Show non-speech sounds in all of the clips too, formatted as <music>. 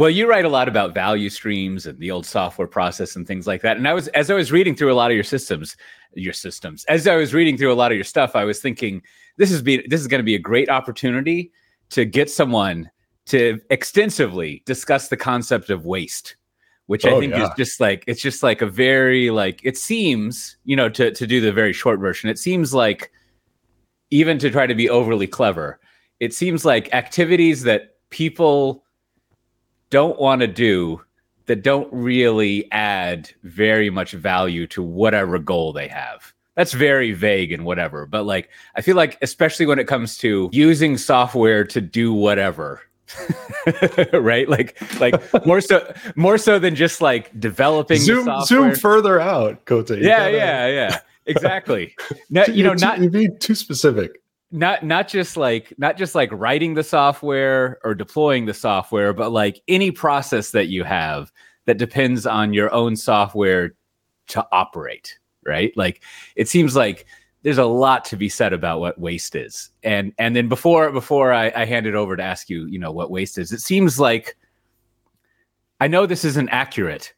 Well, you write a lot about value streams and the old software process and things like that. And I was, as I was reading through a lot of your systems, your systems, as I was reading through a lot of your stuff, I was thinking this is be this is going to be a great opportunity to get someone to extensively discuss the concept of waste, which I Oh, think yeah. is just like it's just like a very like it seems you know to to do the very short version. It seems like even to try to be overly clever, it seems like activities that people don't want to do that don't really add very much value to whatever goal they have. That's very vague and whatever, but like I feel like especially when it comes to using software to do whatever. <laughs> right? Like like <laughs> more so more so than just like developing Zoom zoom further out, Coté. Yeah, gotta- yeah, yeah. <laughs> Exactly. No, you know, not you're being too specific. Not not just like not just like writing the software or deploying the software but like any process that you have that depends on your own software to operate right? Like it seems like there's a lot to be said about what waste is. And and then before before I, I hand it over to ask you you know what waste is it seems like i know this isn't accurate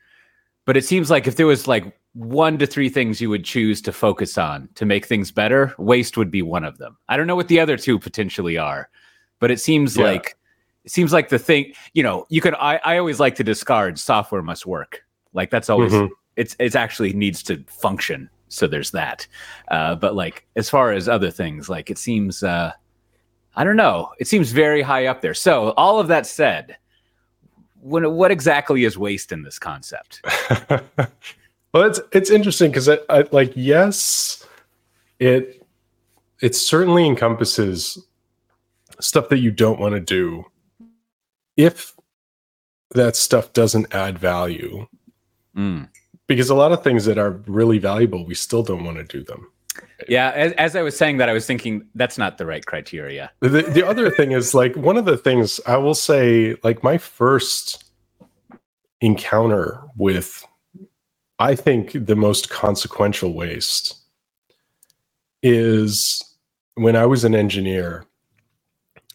but it seems like if there was like one to three things you would choose to focus on to make things better, waste would be one of them. I don't know what the other two potentially are, but it seems Yeah. like it seems like the thing, you know, you can I, I always like to discard software must work. Like that's always Mhm. it's it's actually needs to function. So there's that. Uh, but like as far as other things, like it seems uh I don't know. It seems very high up there. So all of that said, what what exactly is waste in this concept? <laughs> well, it's it's interesting because I, I like yes, it it certainly encompasses stuff that you don't want to do if that stuff doesn't add value. Mm. Because a lot of things that are really valuable, we still don't want to do them. Yeah, as, as I was saying that, I was thinking that's not the right criteria. The, the other thing is like one of the things I will say, like my first encounter with, I think the most consequential waste is when I was an engineer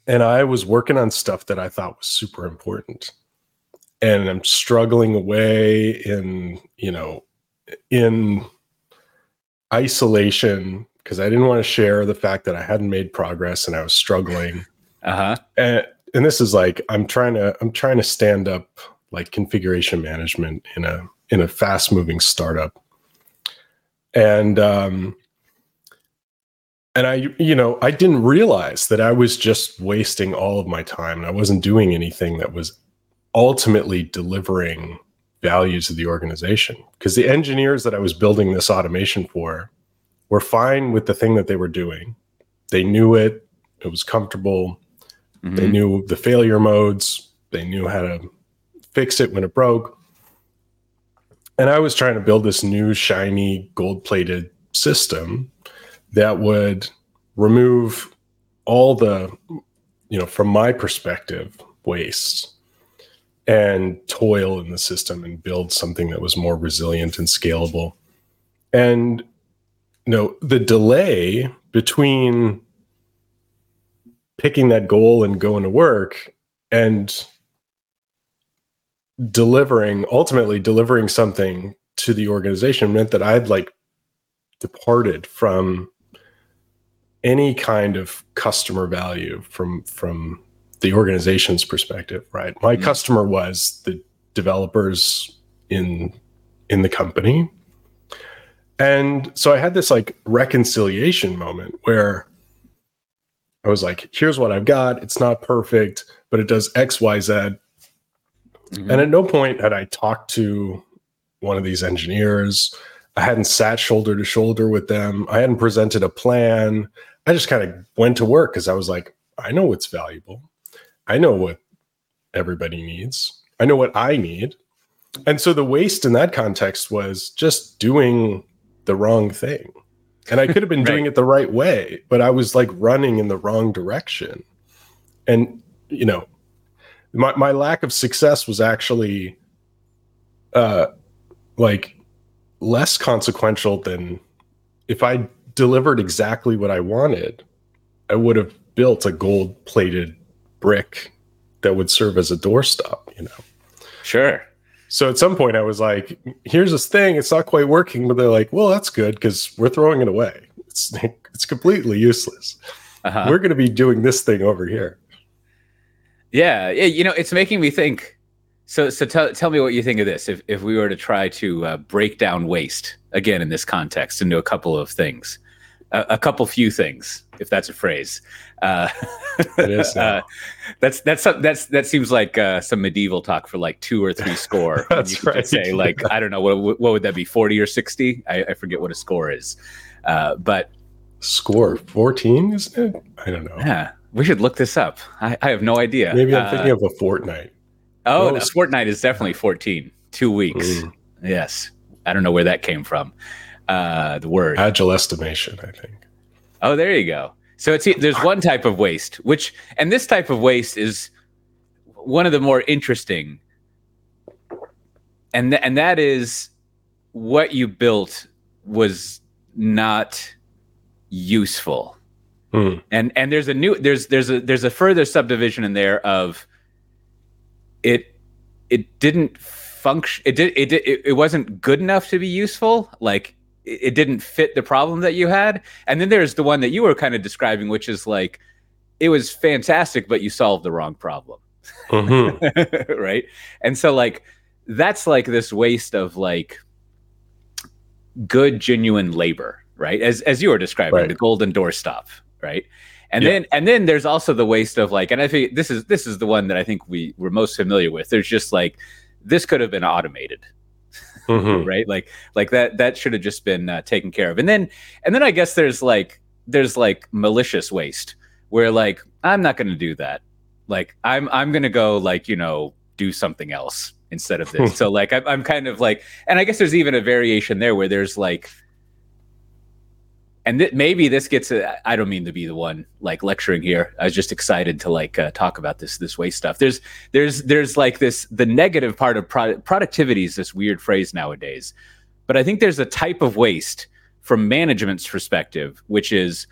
and I was working on stuff that I thought was super important. And I'm struggling away in, you know, in isolation because I didn't want to share the fact that I hadn't made progress and I was struggling. Uh huh. And, and this is like I'm trying to I'm trying to stand up like configuration management in a in a fast moving startup. And um and I you know, I didn't realize that I was just wasting all of my time and I wasn't doing anything that was ultimately delivering value to the organization because the engineers that I was building this automation for were fine with the thing that they were doing. They knew it, it was comfortable, they Mhm. knew the failure modes, they knew how to fix it when it broke. And I was trying to build this new shiny gold plated system that would remove all the, you know, from my perspective, waste and toil in the system and build something that was more resilient and scalable. And you know, the delay between picking that goal and going to work and delivering ultimately delivering something to the organization meant that I'd like departed from any kind of customer value from from the organization's perspective right? My Mhm. customer was the developers in in the company. And so i had this like reconciliation moment where i was like here's what i've got. It's not perfect but it does x y z Mhm. and at no point had I talked to one of these engineers. I hadn't sat shoulder to shoulder with them. I hadn't presented a plan. I just kind of went to work because I was like, I know what's valuable. I know what everybody needs. I know what I need. And so the waste in that context was just doing the wrong thing. And I could have been <laughs> doing it the right way, but I was like running in the wrong direction. And, you know, my, my lack of success was actually uh like less consequential than if I delivered exactly what I wanted, I would have built a gold plated brick that would serve as a doorstop, you know. Sure. So at some point I was like, here's this thing, it's not quite working, but they're like, well, that's good because we're throwing it away. It's <laughs> it's completely useless. Uh-huh. We're going to be doing this thing over here. Yeah, yeah, you know, it's making me think. So, so tell tell me what you think of this. If if we were to try to uh, break down waste again in this context into a couple of things, a, a couple few things, if that's a phrase. Uh, is. <laughs> uh, that's that's that's that seems like uh, some medieval talk for like two or three score. <laughs> that's you right. Say like I don't know what what would that be forty or sixty? I, I forget what a score is, uh, but score fourteen isn't it? I don't know. Yeah, we should look this up. I, I have no idea. Maybe I'm thinking uh, of a fortnight. Oh, no, fortnight is definitely fourteen. Two weeks. Mm. Yes, I don't know where that came from. Uh, the word agile estimation, I think. Oh, there you go. So it's there's one type of waste, which and this type of waste is one of the more interesting, and th- and that is what you built was not useful. Mm. And and there's a new there's there's a there's a further subdivision in there of it it didn't function it did it, it it wasn't good enough to be useful like it didn't fit the problem that you had. And then there's the one that you were kind of describing, which is like it was fantastic, but you solved the wrong problem. Mm-hmm. <laughs> right. And so like that's like this waste of like good, genuine labor, right? As as you were describing, right. the golden doorstop, right? And yeah. then and then there's also the waste of like, and I think this is this is the one that I think we were most familiar with. There's just like this could have been automated, mm-hmm. <laughs> right? Like like that that should have just been uh, taken care of. And then and then I guess there's like there's like malicious waste where like I'm not going to do that. Like I'm I'm going to go like you know do something else instead of this. <laughs> so like I'm, I'm kind of like, and I guess there's even a variation there where there's like and th- maybe this gets I don't mean to be the one like lecturing here. I was just excited to like uh, talk about this this waste stuff. There's there's there's like this the negative part of pro- productivity is this weird phrase nowadays. But i think there's a type of waste from management's perspective which is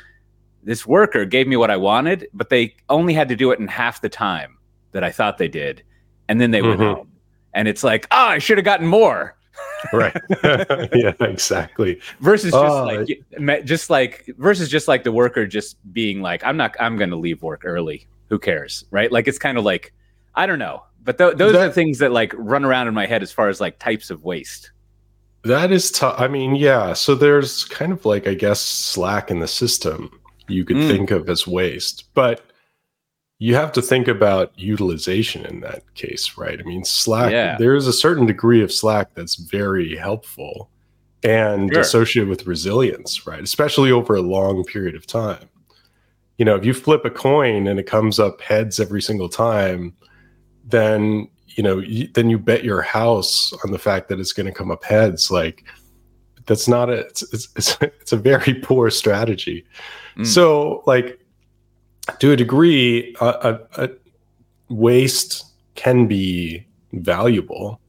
this worker gave me what i wanted but they only had to do it in half the time that i thought they did and then they mm-hmm. went home. And it's like oh i should have gotten more right. <laughs> Yeah exactly. Versus just uh, like just like versus just like the worker just being like i'm not i'm gonna leave work early. Who cares? Right? Like it's kind of like i don't know. But th- those that, are things that like run around in my head as far as like types of waste. That is tough i mean yeah. So there's kind of like i guess slack in the system you could mm. think of as waste. But you have to think about utilization in that case, right? I mean, Slack, yeah. there is a certain degree of Slack that's very helpful and sure. associated with resilience, right? Especially over a long period of time. You know, if you flip a coin and it comes up heads every single time, then, you know, you, then you bet your house on the fact that it's going to come up heads. Like, that's not a, it's, it's, <laughs> it's a very poor strategy. Mm. So, like, to a degree, a, a, a waste can be valuable.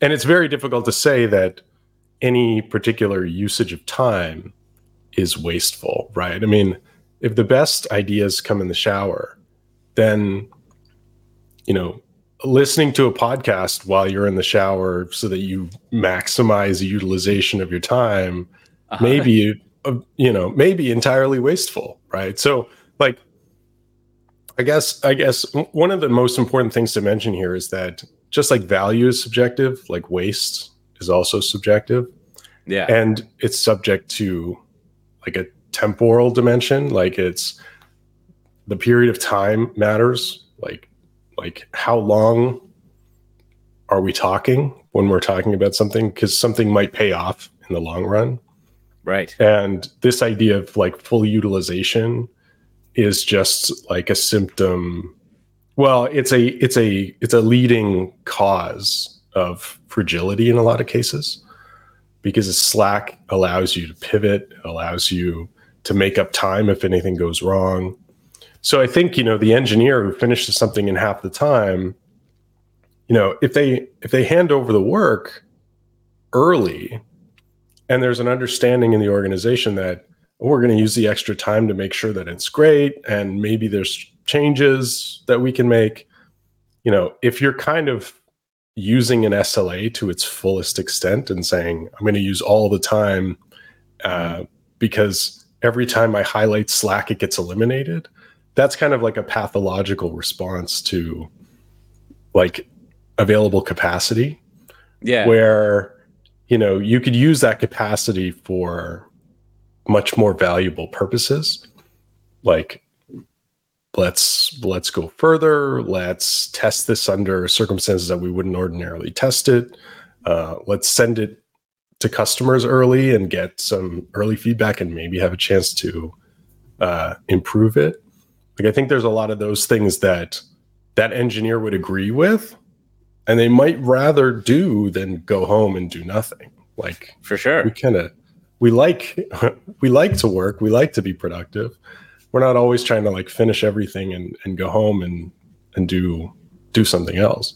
And it's very difficult to say that any particular usage of time is wasteful, right? I mean, if the best ideas come in the shower, then, you know, listening to a podcast while you're in the shower so that you maximize the utilization of your time uh-huh. maybe uh, you know maybe entirely wasteful right so like I guess I guess one of the most important things to mention here is that just like value is subjective, like waste is also subjective. Yeah. And it's subject to like a temporal dimension, like it's the period of time matters, like like how long are we talking when we're talking about something because something might pay off in the long run. Right. And this idea of like full utilization is just like a symptom. Well it's a it's a it's a leading cause of fragility in a lot of cases because slack allows you to pivot allows you to make up time if anything goes wrong. So i think you know the engineer who finishes something in half the time you know if they if they hand over the work early and there's an understanding in the organization that we're going to use the extra time to make sure that it's great and maybe there's changes that we can make you know if you're kind of using an SLA to its fullest extent and saying, I'm going to use all the time uh, because every time I highlight Slack, it gets eliminated. That's kind of like a pathological response to like available capacity. Yeah. Where, you know, you could use that capacity for much more valuable purposes. Like let's let's go further. Let's test this under circumstances that we wouldn't ordinarily test it. Uh, let's send it to customers early and get some early feedback and maybe have a chance to uh, improve it. Like i think there's a lot of those things that that engineer would agree with and they might rather do than go home and do nothing. Like for sure. we kind of we like <laughs> we like to work we like to be productive we're not always trying to like finish everything and, and go home and and do do something else.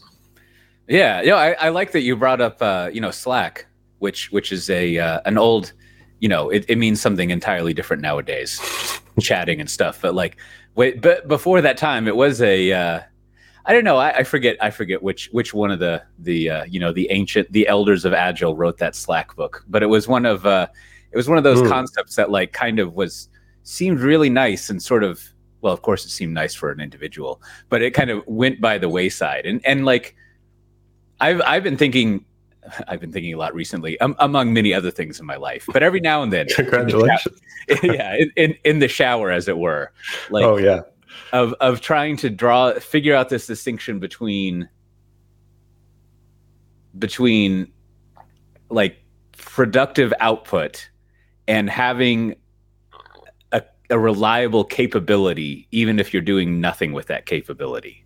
Yeah, know, I, I like that you brought up uh, you know Slack, which which is a uh, an old, you know, it, it means something entirely different nowadays, chatting and stuff. But like, wait, but before that time, it was a uh, I don't know. I, I, forget. I forget which which one of the the uh, you know the ancient the elders of Agile wrote that Slack book. But it was one of uh, it was one of those mm. concepts that like kind of was seemed really nice and sort of well of course it seemed nice for an individual but it kind of went by the wayside and and like i've i've been thinking <laughs> I've been thinking a lot recently, um, among many other things in my life. But every now and then, congratulations, <laughs> in the <laughs> yeah, in, in, in the shower, as it were. Like, oh yeah, of of trying to draw, figure out this distinction between between like productive output and having a a reliable capability, even if you're doing nothing with that capability,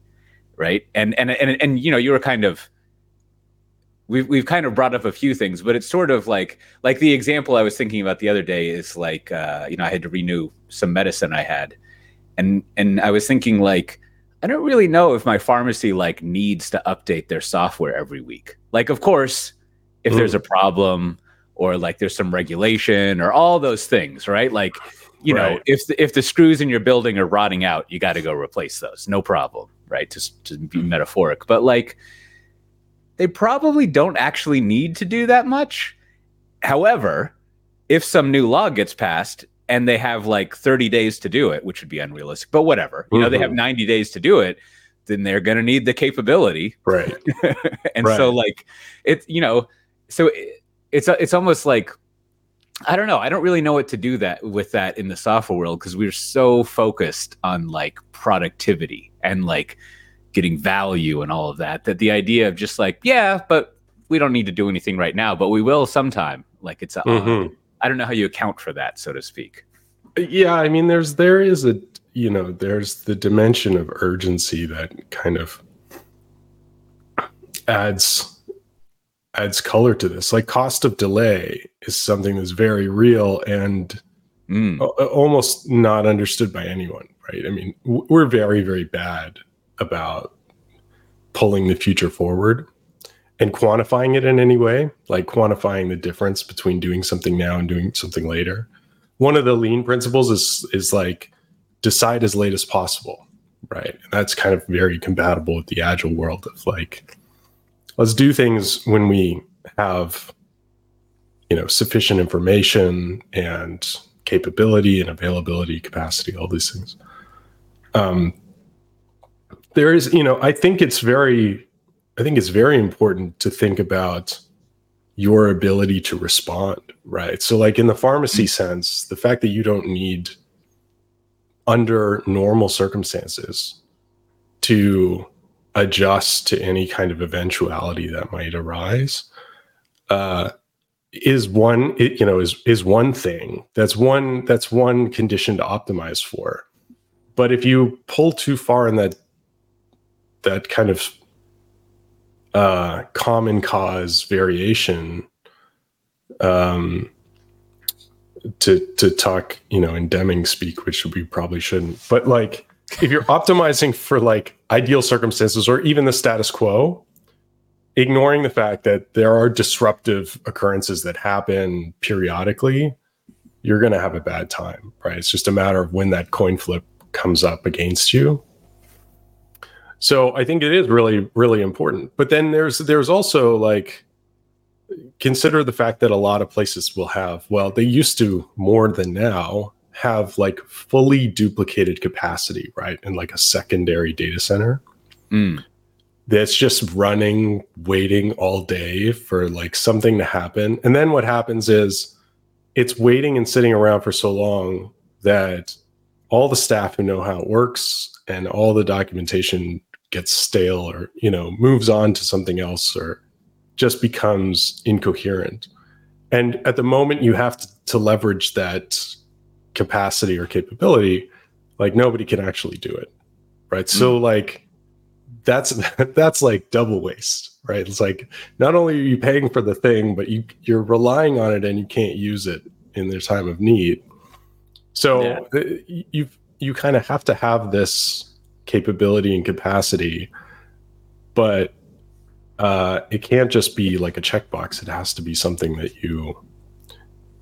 right? And and and and you know, you were kind of we've we've kind of brought up a few things, but it's sort of like like the example I was thinking about the other day is like uh, you know I had to renew some medicine I had, and and I was thinking like I don't really know if my pharmacy like needs to update their software every week. Like, of course, if mm. there's a problem or like there's some regulation or all those things, right? Like you right. know, if the, if the screws in your building are rotting out, you got to go replace those. No problem, right? To, to be metaphoric, but like they probably don't actually need to do that much. However, if some new law gets passed and they have like 30 days to do it, which would be unrealistic, but whatever, you mm-hmm. know, they have mm-hmm. 90 days to do it, then they're going to need the capability. Right. <laughs> and right. so like it's, you know, so it, it's, it's almost like I don't know. I don't really know what to do that with that in the software world because we're so focused on like productivity and like getting value and all of that that the idea of just like yeah, but we don't need to do anything right now, but we will sometime. Like it's a, mm-hmm. I don't know how you account for that, so to speak. Yeah, I mean, there's there is a you know there's the dimension of urgency that kind of adds adds color to this. Like cost of delay is something that's very real and mm. almost not understood by anyone, right? I mean, we're very, very bad about pulling the future forward and quantifying it in any way, like quantifying the difference between doing something now and doing something later. One of the lean principles is is like decide as late as possible, right? And that's kind of very compatible with the agile world of like let's do things when we have you know sufficient information and capability and availability capacity all these things um, there is you know i think it's very i think it's very important to think about your ability to respond right so like in the pharmacy mm-hmm. sense the fact that you don't need under normal circumstances to adjust to any kind of eventuality that might arise uh, is one you know is is one thing that's one that's one condition to optimize for but if you pull too far in that that kind of uh, common cause variation um, to to talk you know in Deming speak, which we probably shouldn't. But like <laughs> if you're optimizing for like ideal circumstances or even the status quo, ignoring the fact that there are disruptive occurrences that happen periodically, you're going to have a bad time, right? It's just a matter of when that coin flip comes up against you. So I think it is really, really important. But then there's there's also like consider the fact that a lot of places will have, well, they used to more than now have like fully duplicated capacity, right? In like a secondary data center. Mm. That's just running, waiting all day for like something to happen. And then what happens is it's waiting and sitting around for so long that all the staff who know how it works and all the documentation gets stale or you know moves on to something else or just becomes incoherent and at the moment you have to, to leverage that capacity or capability like nobody can actually do it right mm. so like that's <laughs> that's like double waste right it's like not only are you paying for the thing but you you're relying on it and you can't use it in their time of need so yeah. Uh, you you kind of have to have this capability and capacity, but uh, it can't just be like a checkbox. It has to be something that you,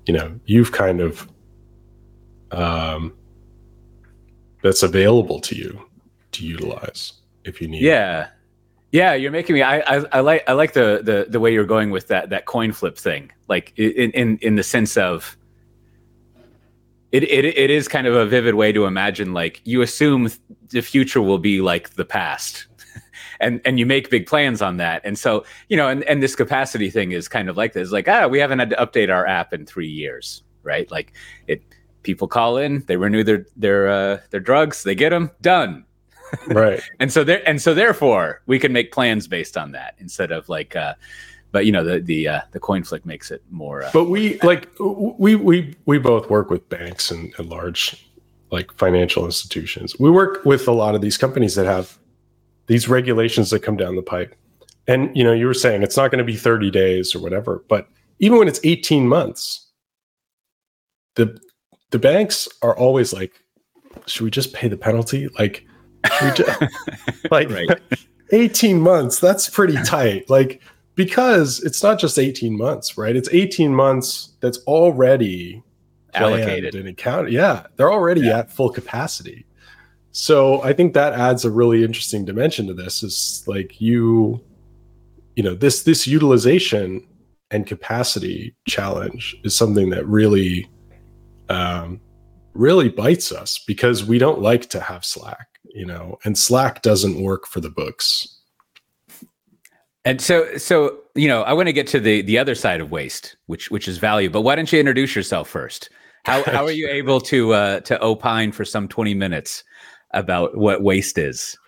you know, you've kind of um, that's available to you to utilize if you need. Yeah. Yeah, you're making me. I, I, I like I like the, the the way you're going with that that coin flip thing. Like in in in the sense of it, it it is kind of a vivid way to imagine like you assume the future will be like the past <laughs> and and you make big plans on that and so you know and, and this capacity thing is kind of like this like ah we haven't had to update our app in three years right like it people call in they renew their their uh, their drugs they get them done right <laughs> and so there and so therefore we can make plans based on that instead of like uh but you know the the uh, the coin flick makes it more. Uh, but we like we we we both work with banks and, and large like financial institutions. We work with a lot of these companies that have these regulations that come down the pipe. And you know, you were saying it's not going to be 30 days or whatever, but even when it's 18 months, the the banks are always like, should we just pay the penalty? Like, just <laughs> like <laughs> 18 months? That's pretty tight. Like because it's not just 18 months, right? It's 18 months that's already allocated and accounted. Yeah, they're already yeah. at full capacity. So I think that adds a really interesting dimension to this is like you you know, this this utilization and capacity challenge is something that really um really bites us because we don't like to have slack, you know, and slack doesn't work for the books and so, so you know, I want to get to the the other side of waste, which which is value. But why don't you introduce yourself first? How how are you <laughs> able to uh, to opine for some twenty minutes about what waste is?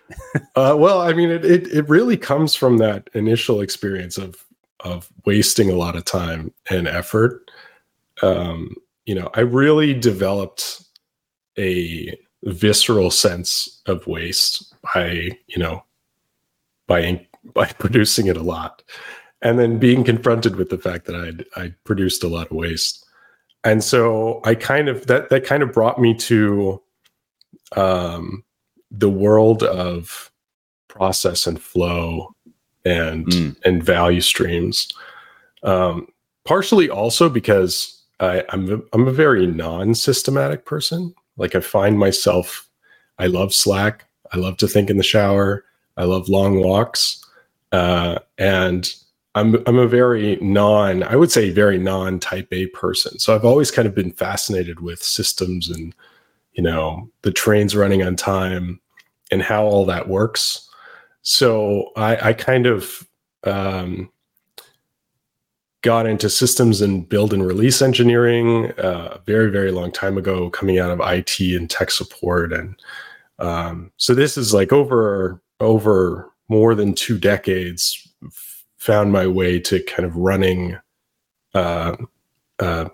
uh, well, I mean, it, it it really comes from that initial experience of of wasting a lot of time and effort. Um, you know, I really developed a visceral sense of waste by you know by <laughs> by producing it a lot and then being confronted with the fact that I'd I produced a lot of waste. And so I kind of that that kind of brought me to um, the world of process and flow and mm. and value streams. Um, partially also because I, I'm I'm a very non-systematic person. Like I find myself, I love Slack. I love to think in the shower. I love long walks uh, and I'm I'm a very non, I would say very non type A person. So I've always kind of been fascinated with systems and you know the trains running on time and how all that works. So I, I kind of um, got into systems and build and release engineering uh, very very long time ago, coming out of IT and tech support, and um, so this is like over over more than two decades found my way to kind of running uh, uh,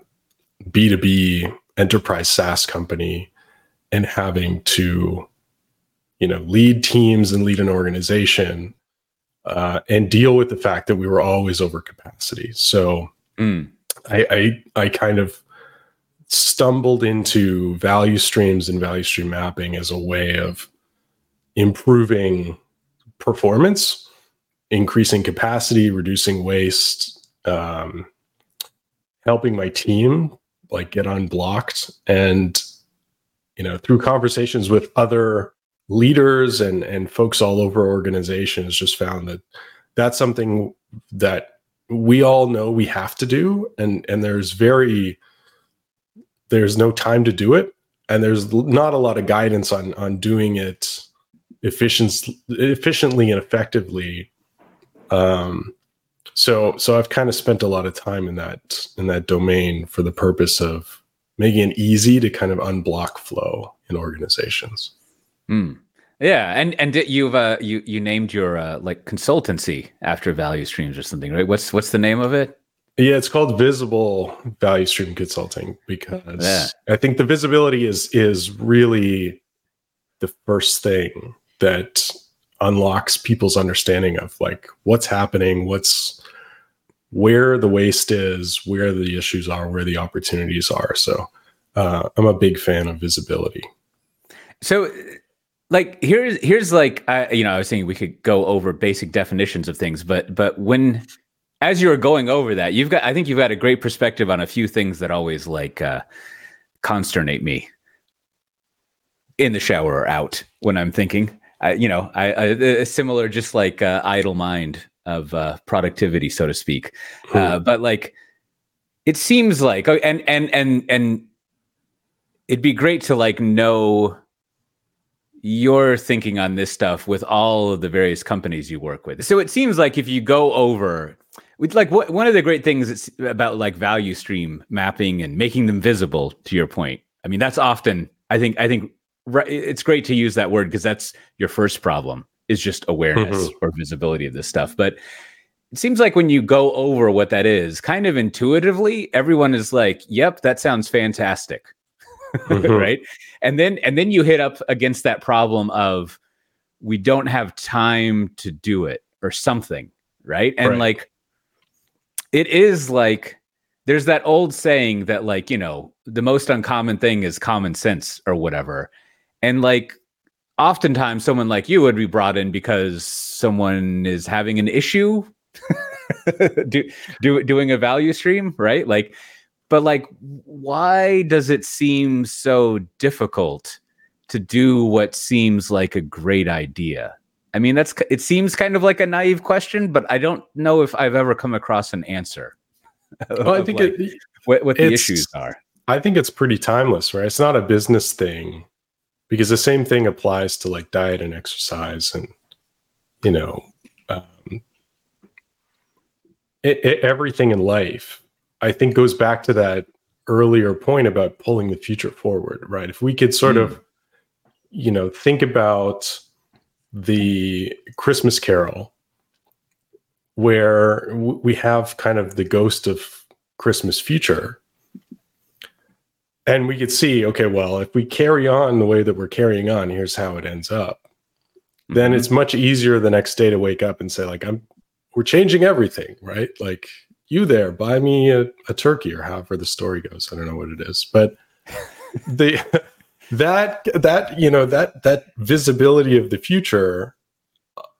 B2B enterprise SaaS company and having to, you know, lead teams and lead an organization uh, and deal with the fact that we were always over capacity. So mm. I, I, I kind of stumbled into value streams and value stream mapping as a way of improving performance, increasing capacity, reducing waste, um, helping my team like get unblocked, and you know through conversations with other leaders and and folks all over organizations just found that that's something that we all know we have to do and and there's very there's no time to do it and there's not a lot of guidance on on doing it efficient, efficiently and effectively. Um so so i've kind of spent a lot of time in that in that domain for the purpose of making it easy to kind of unblock flow in organizations Mm. Yeah, and and you've uh, you you named your uh, like consultancy after value streams or something, right? What's what's the name of it? Yeah, it's called Visible Value Stream Consulting because yeah. I think the visibility is is really the first thing that unlocks people's understanding of like what's happening, what's where the waste is, where the issues are, where the opportunities are. So uh, I'm a big fan of visibility. So like here's here's like I you know I was saying we could go over basic definitions of things, but but when as you're going over that, you've got I think you've got a great perspective on a few things that always like uh, consternate me in the shower or out when I'm thinking. I, you know, I, I a similar just like uh, idle mind of uh, productivity, so to speak. Uh, but like, it seems like, oh, and and and and it'd be great to like know your thinking on this stuff with all of the various companies you work with. So it seems like if you go over with like what, one of the great things about like value stream mapping and making them visible to your point. I mean, that's often I think I think it's great to use that word because that's your first problem is just awareness mm-hmm. or visibility of this stuff. But it seems like when you go over what that is, kind of intuitively, everyone is like, "Yep, that sounds fantastic." <laughs> mm-hmm. right? And then and then you hit up against that problem of we don't have time to do it or something, right? And right. like it is like there's that old saying that like, you know, the most uncommon thing is common sense or whatever. And like oftentimes someone like you would be brought in because someone is having an issue <laughs> do, do, doing a value stream, right? Like but like why does it seem so difficult to do what seems like a great idea? I mean that's it seems kind of like a naive question but i don't know if i've ever come across an answer <laughs> well i think like it, what, what the issues are. I think it's pretty timeless right? It's not a business thing because the same thing applies to like diet and exercise and you know um, it, it, everything in life I think goes back to that earlier point about pulling the future forward, right? If we could sort mm. of, you know, think about the Christmas Carol, where w- we have kind of the ghost of Christmas future. And we could see, okay, well, if we carry on the way that we're carrying on, here's how it ends up. Mm-hmm. Then it's much easier the next day to wake up and say, like, I'm, we're changing everything, right? Like, you there, buy me a, a turkey or however the story goes. I don't know what it is, but <laughs> the that that you know that that visibility of the future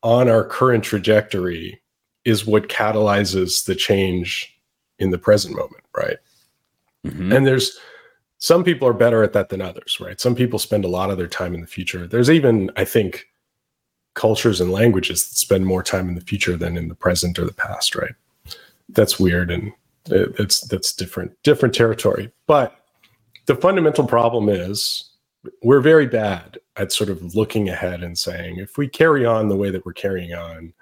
on our current trajectory is what catalyzes the change in the present moment, right? Mm-hmm. And there's some people are better at that than others, right? Some people spend a lot of their time in the future. There's even, I think, cultures and languages that spend more time in the future than in the present or the past, right? That's weird and it's that's different different territory. But the fundamental problem is we're very bad at sort of looking ahead and saying if we carry on the way that we're carrying on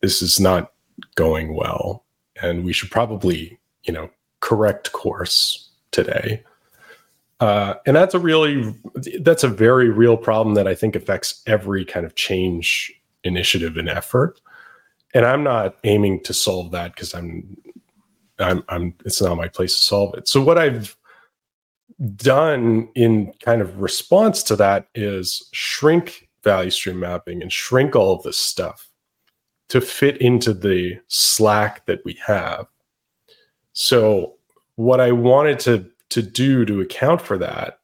this is not going well. And we should probably you know correct course today. Uh, and that's a really that's a very real problem that i think affects every kind of change initiative and effort and I'm not aiming to solve that because I'm, I'm, I'm, it's not my place to solve it. So what I've done in kind of response to that is shrink value stream mapping and shrink all of this stuff to fit into the slack that we have. So what I wanted to to do to account for that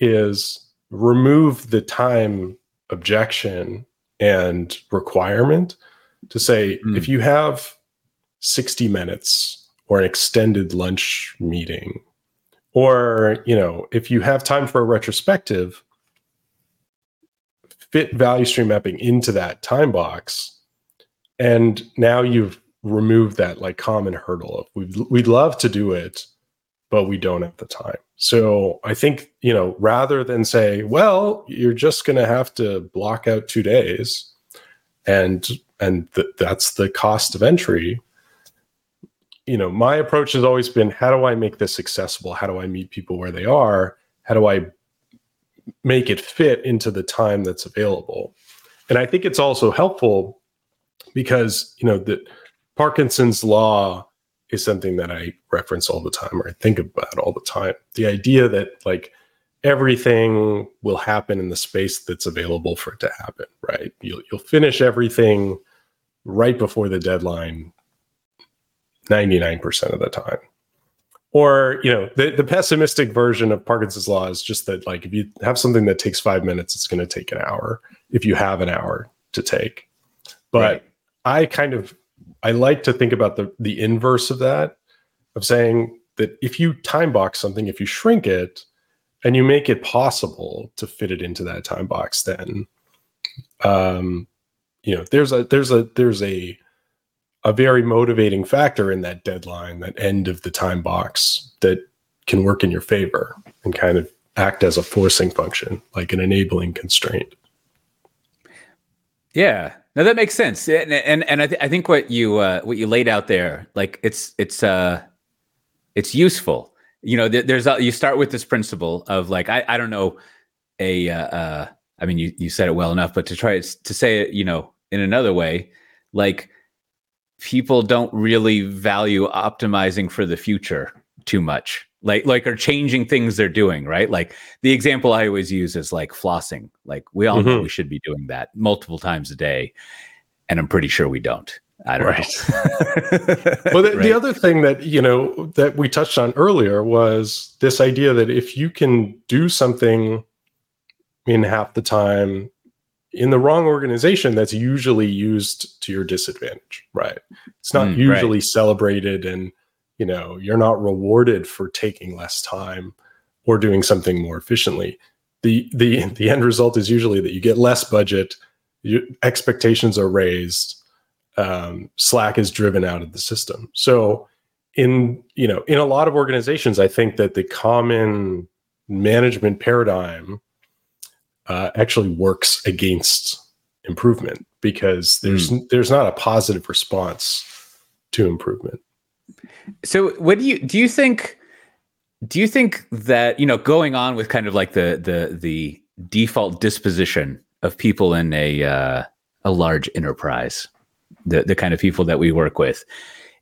is remove the time objection and requirement to say mm. if you have 60 minutes or an extended lunch meeting or you know if you have time for a retrospective fit value stream mapping into that time box and now you've removed that like common hurdle of we'd, we'd love to do it but we don't at the time so i think you know rather than say well you're just going to have to block out two days and and th- that's the cost of entry. You know my approach has always been how do i make this accessible? How do i meet people where they are? How do i make it fit into the time that's available? And i think it's also helpful because you know that parkinson's law is something that i reference all the time or i think about all the time. The idea that like everything will happen in the space that's available for it to happen right? You'll, you'll finish everything right before the deadline 99% of the time. Or you know the, the pessimistic version of parkinson's law is just that like if you have something that takes five minutes it's going to take an hour if you have an hour to take. But right. i kind of i like to think about the the inverse of that of saying that if you time box something if you shrink it and you make it possible to fit it into that time box then um you know there's a there's a there's a a very motivating factor in that deadline, that end of the time box that can work in your favor and kind of act as a forcing function, like an enabling constraint. Yeah, now that makes sense, and and, and I, th- I think what you uh, what you laid out there, like it's it's uh it's useful. You know, th- there's a, you start with this principle of like I I don't know a uh, uh I mean you you said it well enough, but to try to say it you know in another way, like people don't really value optimizing for the future too much. Like like are changing things they're doing right? Like the example i always use is like flossing. Like we all mm-hmm. know we should be doing that multiple times a day and i'm pretty sure we don't i don't right. know <laughs> well the, right. the other thing that you know that we touched on earlier was this idea that if you can do something in half the time in the wrong organization that's usually used to your disadvantage right it's not mm, usually right. celebrated and you know you're not rewarded for taking less time or doing something more efficiently the the the end result is usually that you get less budget your expectations are raised um, slack is driven out of the system so in you know in a lot of organizations i think that the common management paradigm uh, actually works against improvement because there's mm. there's not a positive response to improvement. So what do you do you think do you think that you know going on with kind of like the the the default disposition of people in a uh, a large enterprise the the kind of people that we work with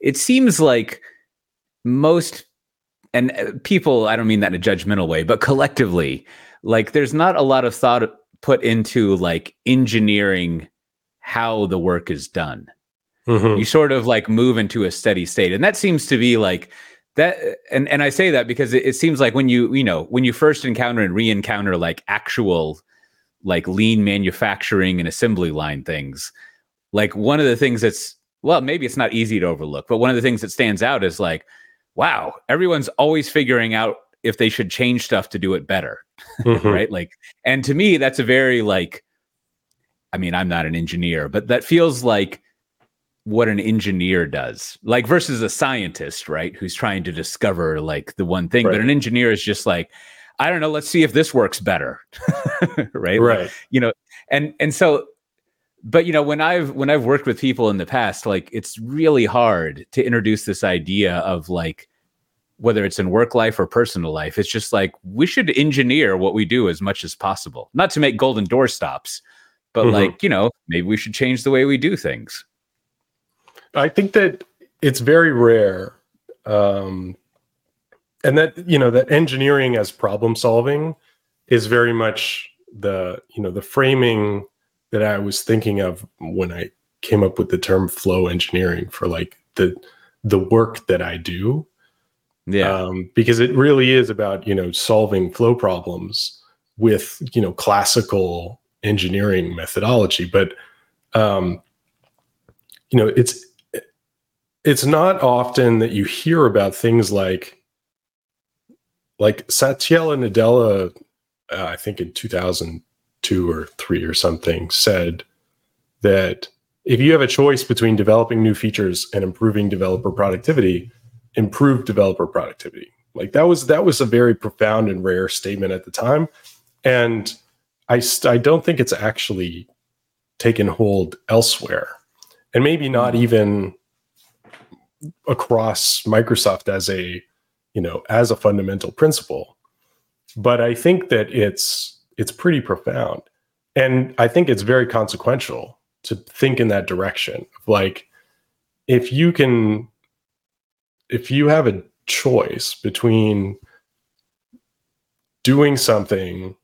it seems like most and uh, people i don't mean that in a judgmental way but collectively like there's not a lot of thought put into like engineering how the work is done. Mm-hmm. You sort of like move into a steady state. And that seems to be like that and and I say that because it, it seems like when you, you know, when you first encounter and re-encounter like actual like lean manufacturing and assembly line things, like one of the things that's well, maybe it's not easy to overlook, but one of the things that stands out is like, wow, everyone's always figuring out if they should change stuff to do it better <laughs> mm-hmm. right like and to me that's a very like i mean i'm not an engineer but that feels like what an engineer does like versus a scientist right who's trying to discover like the one thing right. but an engineer is just like i don't know let's see if this works better right <laughs> right like, you know and and so but you know when i've when i've worked with people in the past like it's really hard to introduce this idea of like whether it's in work life or personal life it's just like we should engineer what we do as much as possible not to make golden door stops but mm-hmm. like you know maybe we should change the way we do things i think that it's very rare um and that you know that engineering as problem solving is very much the you know the framing that i was thinking of when i came up with the term flow engineering for like the the work that i do yeah. Um, because it really is about, you know, solving flow problems with, you know, classical engineering methodology. But, um, you know, it's, it's not often that you hear about things like, like Satya Nadella, uh, I think in 2000, two or three or something said that if you have a choice between developing new features and improving developer productivity, improve developer productivity. Like that was that was a very profound and rare statement at the time, and I I don't think it's actually taken hold elsewhere, and maybe not even across Microsoft as a you know as a fundamental principle. But i think that it's it's pretty profound. And i think it's very consequential to think in that direction like if you can if you have a choice between doing something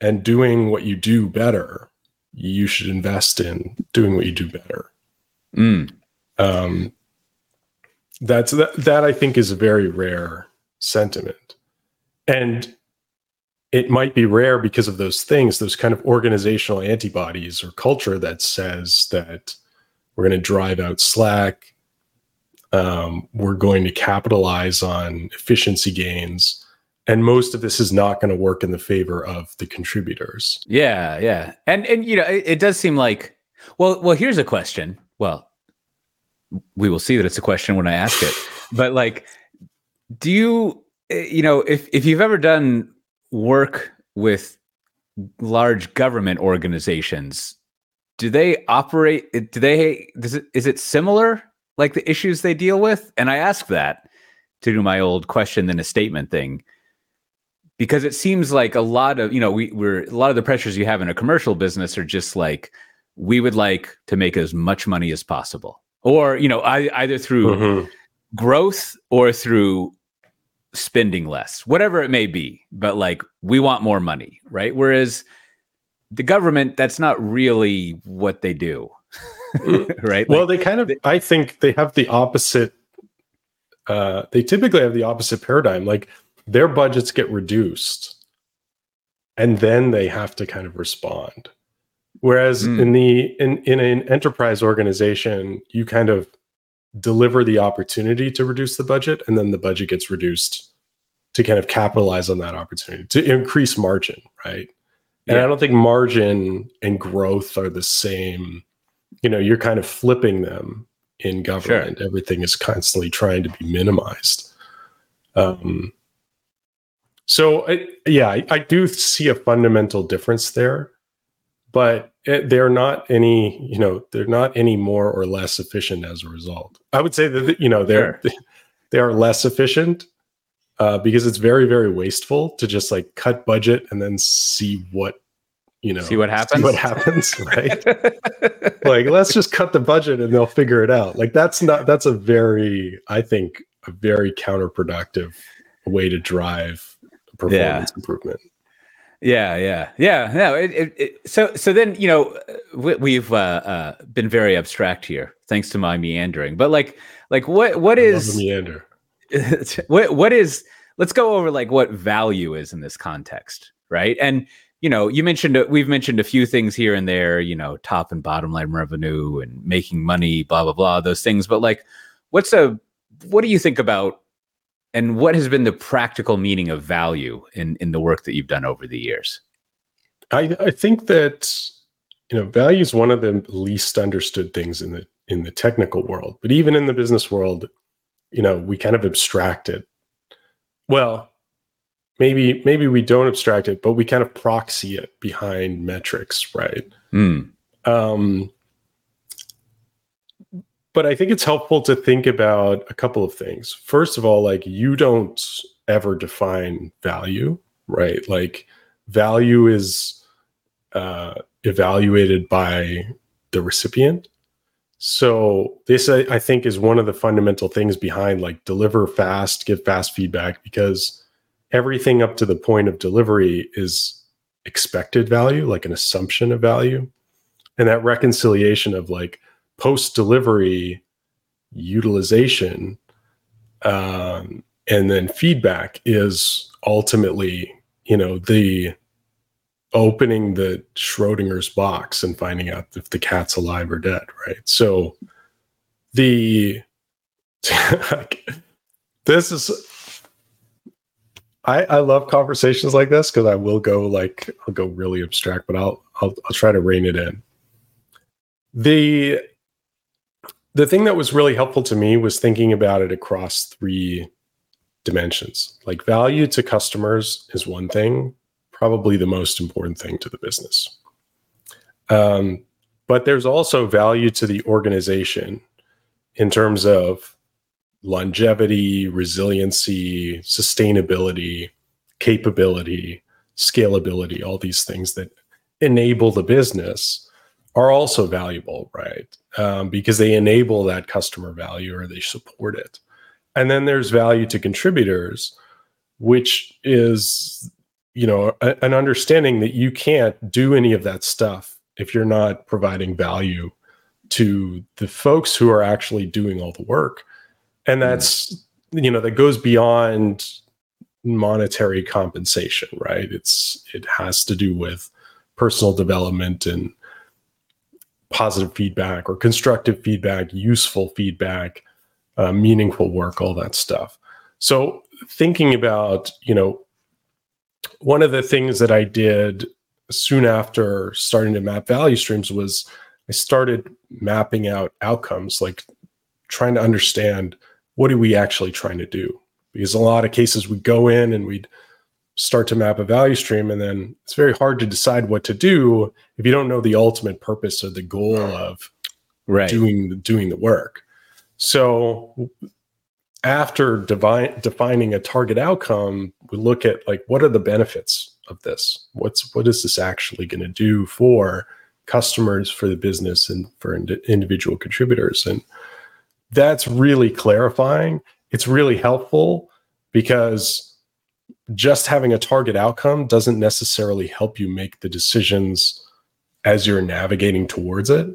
and doing what you do better you should invest in doing what you do better. Mm. um, that's that, that i think is a very rare sentiment. And it might be rare because of those things those kind of organizational antibodies or culture that says that we're going to drive out slack um, we're going to capitalize on efficiency gains and most of this is not going to work in the favor of the contributors. Yeah yeah. And and you know it, it does seem like well well here's a question. Well we will see that it's a question when I ask it. but like, do you, eh, you know, if if you've ever done work with large government organizations, do they operate? Do they? Does it, is it similar? Like the issues they deal with? And I ask that to do my old question than a statement thing because it seems like a lot of you know we, we're a lot of the pressures you have in a commercial business are just like we would like to make as much money as possible or you know I, either through mm-hmm. growth or through spending less whatever it may be but like we want more money right whereas the government that's not really what they do mm. <laughs> right well like, they kind of they, i think they have the opposite uh they typically have the opposite paradigm like their budgets get reduced and then they have to kind of respond Whereas mm. in the in in an enterprise organization, you kind of deliver the opportunity to reduce the budget, and then the budget gets reduced to kind of capitalize on that opportunity to increase margin, right? And yeah. I don't think margin and growth are the same. You know, you're kind of flipping them in government. Sure. Everything is constantly trying to be minimized. Um, so, I, yeah, I, I do see a fundamental difference there but it, they're not any you know they're not any more or less efficient as a result. I would say that you know they're sure. they are less efficient uh, because it's very very wasteful to just like cut budget and then see what you know see what happens? see what happens <laughs> right? Like let's just cut the budget and they'll figure it out. Like that's not that's a very i think a very counterproductive way to drive performance yeah. improvement yeah, yeah, yeah. No, it, it, it, so so then you know we, have uh, uh, been very abstract here, thanks to my meandering. But like like what what is meander? <laughs> what what is? Let's go over like what value is in this context, right? And you know, you mentioned we've mentioned a few things here and there, you know, top and bottom line revenue and making money, blah blah blah, those things. But like, what's a what do you think about and what has been the practical meaning of value in in the work that you've done over the years? I i think that you know value is one of the least understood things in the in the technical world but even in the business world you know we kind of abstract it. Well maybe maybe we don't abstract it but we kind of proxy it behind metrics right? Mm. um but I think it's helpful to think about a couple of things. First of all, like you don't ever define value, right? Like value is uh, evaluated by the recipient. So this, I, I think, is one of the fundamental things behind like deliver fast, give fast feedback, because everything up to the point of delivery is expected value, like an assumption of value, and that reconciliation of like post delivery utilization um, and then feedback is ultimately you know the opening the schrodinger's box and finding out if the cat's alive or dead right so the <laughs> this is I, I love conversations like this because I will go like I'll go really abstract, but I'll I'll, I'll try to rein it in. The the thing that was really helpful to me was thinking about it across three dimensions. Like value to customers is one thing, probably the most important thing to the business. Um, but there's also value to the organization in terms of longevity, resiliency, sustainability, capability, scalability, all these things that enable the business are also valuable, right? Um, because they enable that customer value or they support it. And then there's value to contributors, which is, you know, a, an understanding that you can't do any of that stuff if you're not providing value to the folks who are actually doing all the work. And hmm. that's, you know, that goes beyond monetary compensation, right? It's it has to do with personal development and positive feedback or constructive feedback, useful feedback, uh, meaningful work, all that stuff. So thinking about, you know, one of the things that I did soon after starting to map value streams was I started mapping out outcomes, like trying to understand what are we actually trying to do? Because a lot of cases we go in and we'd start to map a value stream and then it's very hard to decide what to do if you don't know the ultimate purpose or the goal of right. doing doing the work. So after divine, defining a target outcome we look at like what are the benefits of this? What's what is this actually going to do for customers for the business and for ind- individual contributors? And that's really clarifying. It's really helpful because just having a target outcome doesn't necessarily help you make the decisions as you're navigating towards it.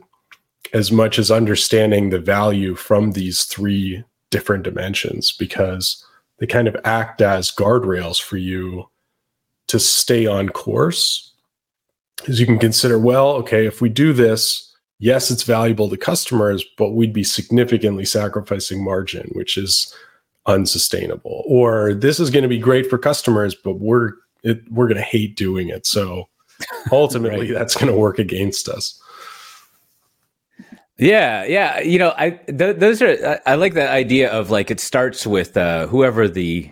As much as understanding the value from these three different dimensions because they kind of act as guardrails for you to stay on course. As you can consider well okay if we do this yes it's valuable to customers but we'd be significantly sacrificing margin which is unsustainable or this is going to be great for customers but we're it, we're going to hate doing it. So <laughs> ultimately right. that's going to work against us. Yeah yeah you know i th- those are I, I, like that idea of like it starts with uh whoever the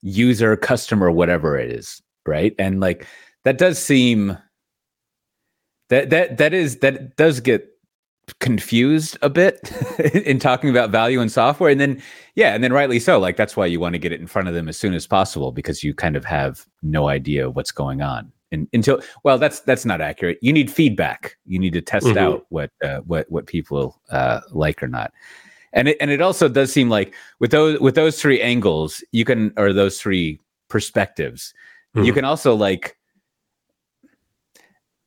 user customer whatever it is right? And like that does seem that that that is that does get confused a bit <laughs> in talking about value in software. And then yeah and then rightly so. Like that's why you want to get it in front of them as soon as possible because you kind of have no idea what's going on. And until well that's that's not accurate. You need feedback. You need to test mm-hmm. out what uh, what what people uh, like or not. And it, and it also does seem like with those with those three angles you can or those three perspectives mm-hmm. you can also like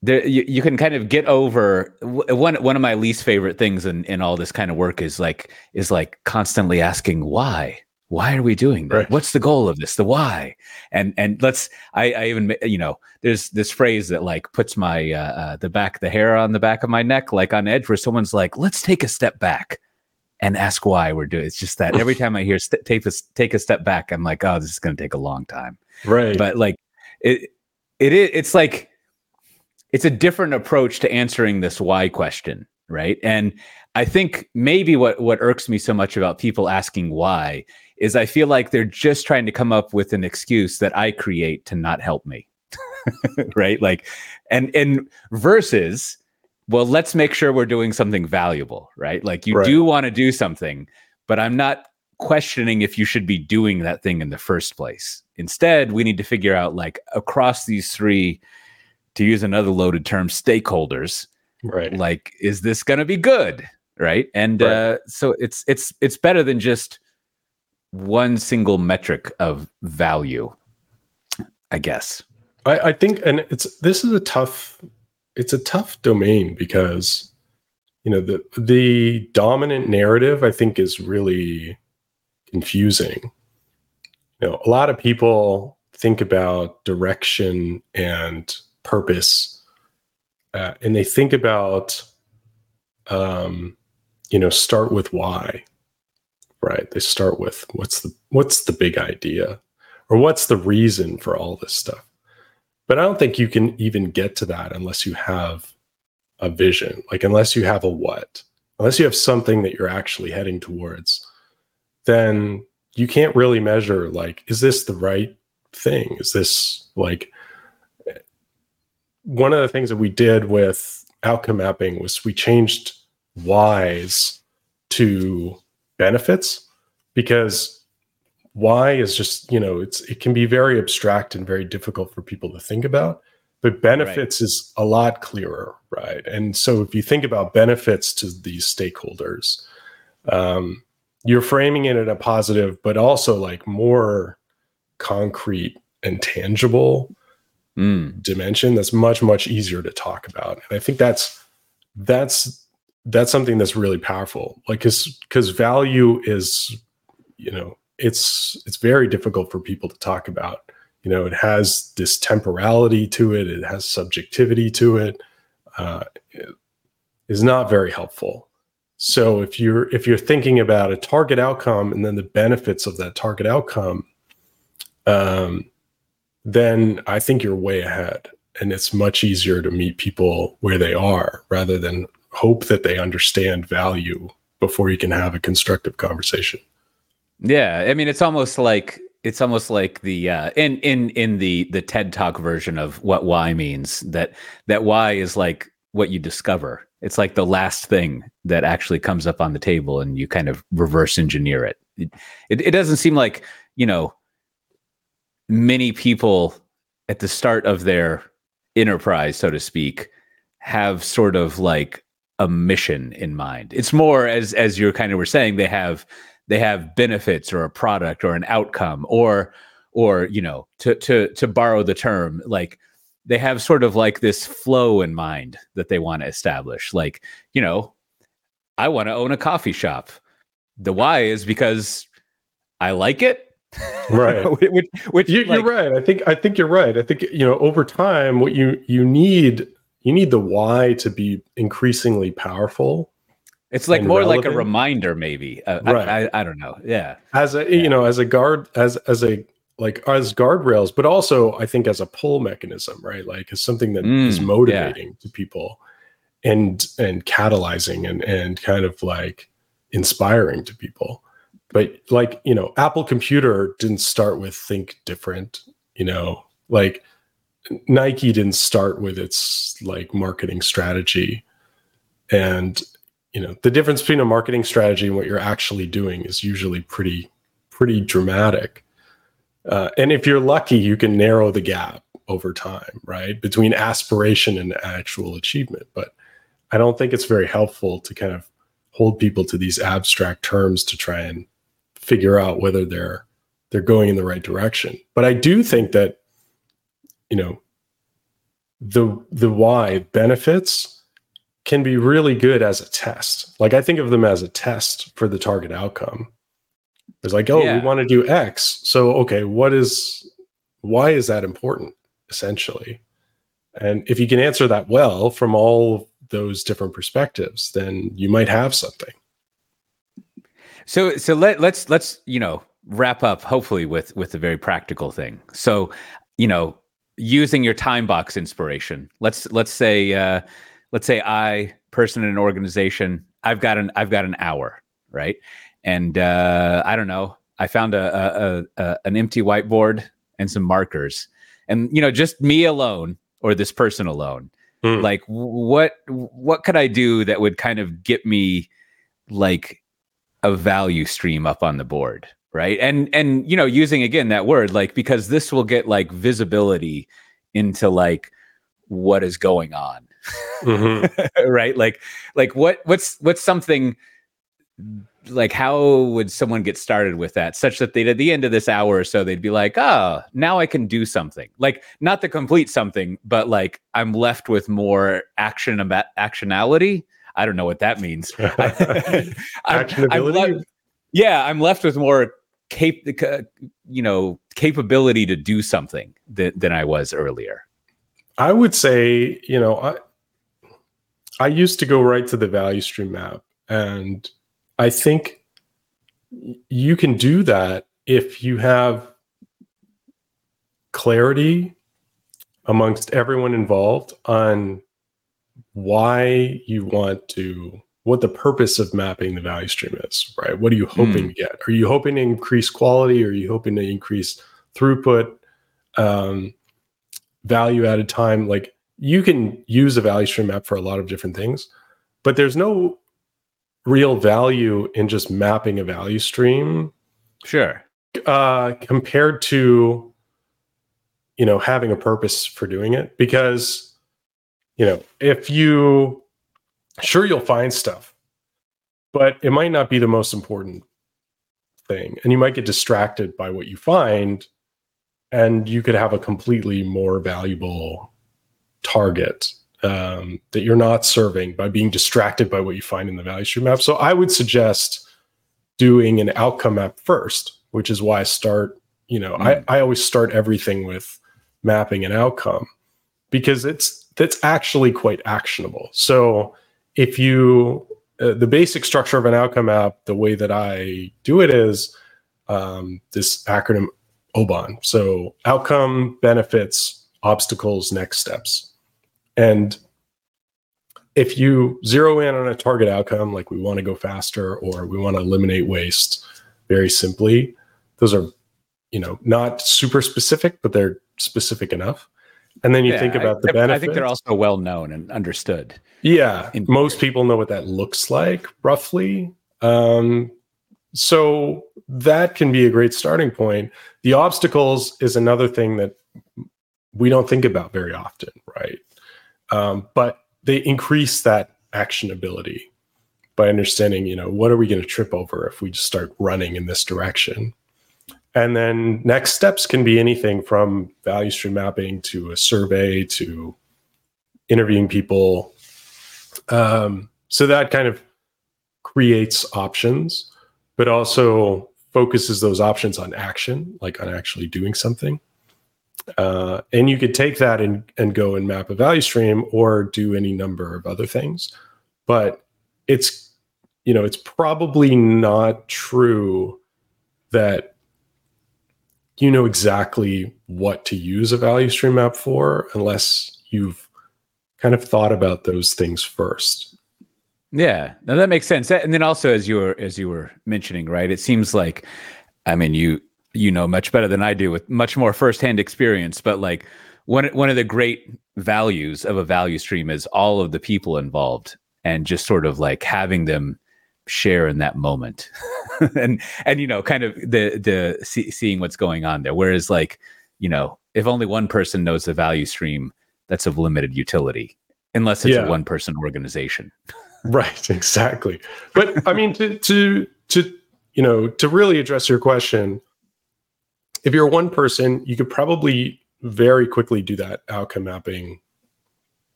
there you, you can kind of get over one one of my least favorite things in in all this kind of work is like is like constantly asking why. Why are we doing that? Right. what's the goal of this? The why? And and let's i i even you know there's this phrase that like puts my uh, uh the back the hair on the back of my neck like on edge where someone's like let's take a step back and ask why we're doing it. it's just that every <laughs> time i hear st- take a take a step back i'm like oh this is going to take a long time. Right. But like it it is it's like it's a different approach to answering this why question, right? And I think maybe what what irks me so much about people asking why is I feel like they're just trying to come up with an excuse that I create to not help me. <laughs> right? Like and and versus well, let's make sure we're doing something valuable, right? Like you right. do want to do something, but I'm not questioning if you should be doing that thing in the first place. Instead, we need to figure out like across these three to use another loaded term, stakeholders. Right. Like, is this going to be good? Right. And right. Uh, so it's it's it's better than just one single metric of value, I guess. I, I think, and it's this is a tough it's a tough domain because you know the the dominant narrative I think is really confusing. You know, a lot of people think about direction and purpose uh, and they think about um, you know start with why right? They start with what's the what's the big idea or what's the reason for all this stuff. But I don't think you can even get to that unless you have a vision, like unless you have a what, unless you have something that you're actually heading towards, then you can't really measure like, is this the right thing? Is this like one of the things that we did with outcome mapping was we changed whys to benefits because why is just you know it's it can be very abstract and very difficult for people to think about but benefits right. is a lot clearer right and so if you think about benefits to these stakeholders um, you're framing it in a positive but also like more concrete and tangible mm. dimension that's much much easier to talk about. And i think that's that's that's something that's really powerful. Like because because value is you know it's it's very difficult for people to talk about. You know it has this temporality to it. It has subjectivity to it, uh, it is not very helpful. So if you're if you're thinking about a target outcome and then the benefits of that target outcome um, then i think you're way ahead and it's much easier to meet people where they are rather than hope that they understand value before you can have a constructive conversation yeah, I mean, it's almost like it's almost like the uh, in in in the the TED Talk version of what why means. That that why is like what you discover. It's like the last thing that actually comes up on the table, and you kind of reverse engineer it. It, it, it doesn't seem like you know many people at the start of their enterprise, so to speak, have sort of like a mission in mind. It's more as as you kind of were saying, they have they have benefits or a product or an outcome or or you know to to to borrow the term like they have sort of like this flow in mind that they want to establish. Like you know i want to own a coffee shop. The why is because i like it right <laughs> which, which you, are right i think i think you're right i think you know over time what you you need you need the why to be increasingly powerful it's like more relevant. like a reminder, maybe. Uh, right. I, I, I, don't know. Yeah. As a yeah. you know, as a guard, as as a like as guardrails, but also I think as a pull mechanism, right? Like as something that mm, is motivating yeah. to people and and catalyzing and and kind of like inspiring to people. But like you know, Apple Computer didn't start with think different. You know, like Nike didn't start with its like marketing strategy. And you know the difference between a marketing strategy and what you're actually doing is usually pretty pretty dramatic. Uh, and if you're lucky you can narrow the gap over time right? Between aspiration and actual achievement. But i don't think it's very helpful to kind of hold people to these abstract terms to try and figure out whether they're they're going in the right direction but i do think that you know the the why benefits can be really good as a test. Like I think of them as a test for the target outcome. It's like, oh, yeah. we want to do X. So, okay, what is, why is that important essentially? And if you can answer that well from all those different perspectives, then you might have something. So, so let, let's, let's, you know, wrap up hopefully with, with a very practical thing. So, you know, using your time box inspiration, let's, let's say, uh, let's say I, person in an organization, I've got an I've got an hour, right? And uh, I don't know. I found a, a, a an empty whiteboard and some markers, and you know, just me alone or this person alone. Mm. Like, what what could I do that would kind of get me like a value stream up on the board, right? And and you know, using again that word like because this will get like visibility into like what is going on mm-hmm. <laughs> right like like what what's what's something like how would someone get started with that such that they'd at the end of this hour or so they'd be like oh now i can do something like not to complete something but like i'm left with more action about actionality i don't know what that means <laughs> <laughs> actionability I'm, yeah i'm left with more cap uh, you know capability to do something than, than i was earlier i would say you know I, I used to go right to the value stream map. And I think you can do that if you have clarity amongst everyone involved on why you want to what the purpose of mapping the value stream is right? What are you hoping mm. to get? Are you hoping to increase quality? Are you hoping to increase throughput um, value added time? Like you can use a value stream map for a lot of different things but there's no real value in just mapping a value stream sure. uh, compared to you know having a purpose for doing it because you know if you sure you'll find stuff but it might not be the most important thing and you might get distracted by what you find and you could have a completely more valuable target um, that you're not serving by being distracted by what you find in the value stream map so i would suggest doing an outcome map first which is why i start you know mm. I, I always start everything with mapping an outcome because it's that's actually quite actionable. So if you uh, the basic structure of an outcome map, the way that I do it is um, this acronym OBON. So outcome, benefits, obstacles, next steps. And if you zero in on a target outcome, like we want to go faster or we want to eliminate waste, very simply, those are, you know, not super specific, but they're specific enough. And then you yeah, think about the benefits. I think they're also well known and understood. Yeah, most people know what that looks like roughly. Um, so that can be a great starting point. The obstacles is another thing that we don't think about very often, right? Um, but they increase that actionability by understanding, you know, what are we going to trip over if we just start running in this direction? And then next steps can be anything from value stream mapping to a survey to interviewing people. Um, so that kind of creates options, but also focuses those options on action, like on actually doing something. Uh, and you could take that and, and go and map a value stream or do any number of other things. But it's, you know, it's probably not true that you know exactly what to use a value stream map for unless you've kind of thought about those things first. Yeah, now that makes sense. And then also, as you were as you were mentioning, right? It seems like, I mean, you you know much better than I do with much more firsthand experience. But like one one of the great values of a value stream is all of the people involved, and just sort of like having them share in that moment. <laughs> And and you know kind of the the see, seeing what's going on there. Whereas like you know if only one person knows the value stream that's of limited utility unless it's yeah. a one person organization. <laughs> Right exactly. But i mean to to to you know to really address your question if you're one person you could probably very quickly do that outcome mapping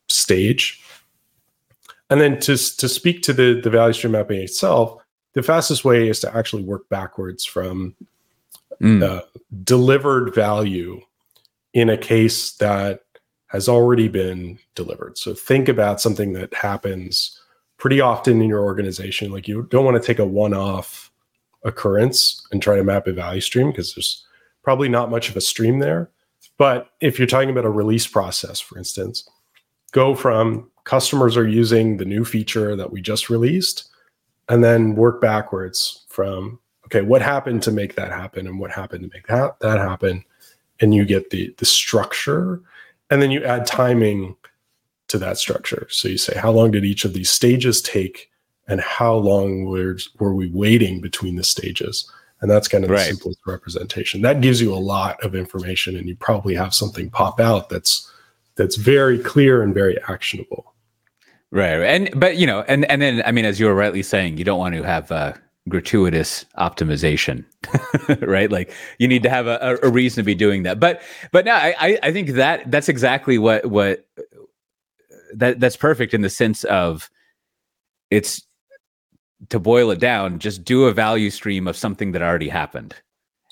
stage and then to, to speak to the, the value stream mapping itself, the fastest way is to actually work backwards from mm. uh, delivered value in a case that has already been delivered. So think about something that happens pretty often in your organization. Like you don't want to take a one off occurrence and try to map a value stream because there's probably not much of a stream there. But if you're talking about a release process, for instance, go from customers are using the new feature that we just released and then work backwards from okay what happened to make that happen and what happened to make that that happen and you get the the structure and then you add timing to that structure so you say how long did each of these stages take and how long were, were we waiting between the stages and that's kind of right. the simplest representation that gives you a lot of information and you probably have something pop out that's that's very clear and very actionable. Right, and but you know, and and then I mean, as you were rightly saying, you don't want to have uh, gratuitous optimization, <laughs> right? Like you need to have a, a reason to be doing that. But but now I I think that that's exactly what what that that's perfect in the sense of it's to boil it down, just do a value stream of something that already happened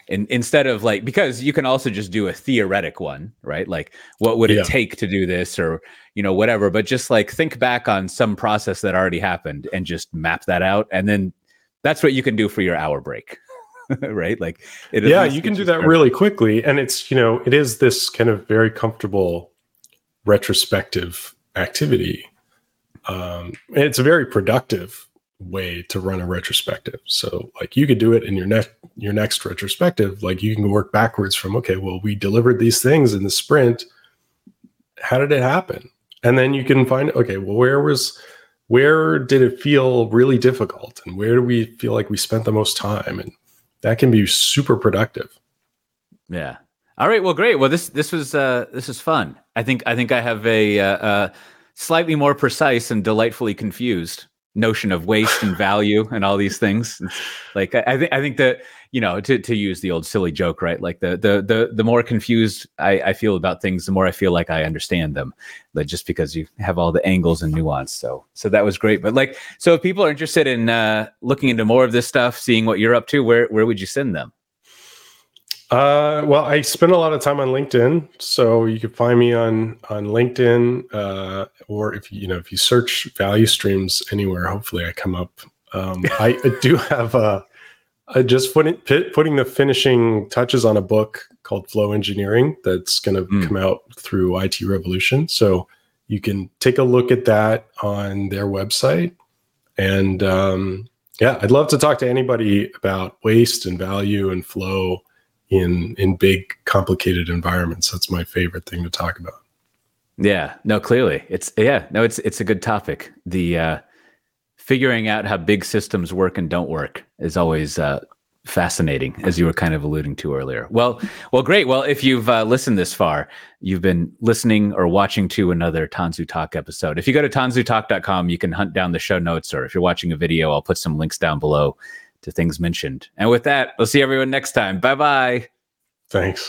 in, instead of like because you can also just do a theoretic one right? Like what would it take to do this or you know whatever but just like think back on some process that already happened and just map that out and then that's what you can do for your hour break <laughs> right? Like yeah you can do that really quickly and it's you know it is this kind of very comfortable retrospective activity. Um, it's very productive way to run a retrospective. So like you could do it in your next your next retrospective. Like you can work backwards from okay, well we delivered these things in the sprint. How did it happen? And then you can find okay, well where was where did it feel really difficult and where do we feel like we spent the most time and that can be super productive. Yeah. All right. Well, great. Well, this this was uh, this is fun. I think I think I have a uh, uh, slightly more precise and delightfully confused notion of waste and value and all these things. Like I, I think I think that you know to to use the old silly joke, right? Like the the the the more confused I, I feel about things, the more I feel like I understand them. Like just because you have all the angles and nuance. So so that was great. But like so, if people are interested in uh, looking into more of this stuff, seeing what you're up to, where where would you send them? Uh, well, I spend a lot of time on LinkedIn, so you can find me on on LinkedIn, uh, or if you know if you search value streams anywhere, hopefully I come up. Um, <laughs> I, I, do have a, a just putting putting the finishing touches on a book called Flow Engineering that's going to mm. come out through IT Revolution. So you can take a look at that on their website, and um, yeah, I'd love to talk to anybody about waste and value and flow in in big complicated environments. That's my favorite thing to talk about. Yeah. No clearly. It's yeah no it's it's a good topic. The uh figuring out how big systems work and don't work is always uh fascinating as you were kind of alluding to earlier. Well well great. Well if you've uh, listened this far you've been listening or watching to another tanzu talk episode. If you go to tanzutalk.com you can hunt down the show notes or if you're watching a video i'll put some links down below things mentioned. And with that, we'll see everyone next time. Bye bye. Thanks.